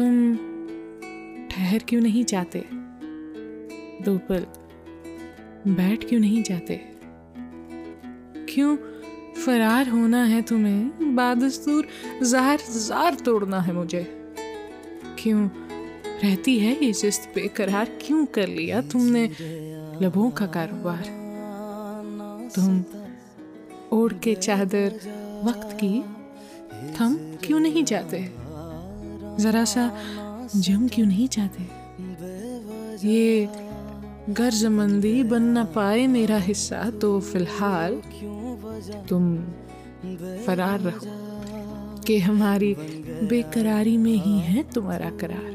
तुम ठहर क्यों नहीं जाते? दो पल बैठ क्यों नहीं जाते? क्यों फरार होना है तुम्हें? बादस्तूर जार जार तोड़ना है मुझे। क्यों रहती है ये जिस्त बेकरार? क्यों कर लिया तुमने लबों का कारोबार? तुम ओढ़ के चादर वक्त की थम क्यों नहीं जाते? ज़रा सा जम क्यों नहीं चाहते? ये गर्जमंदी बन ना पाए मेरा हिस्सा तो फ़िलहाल तुम फरार रहो कि हमारी बेकरारी में ही है तुम्हारा करार।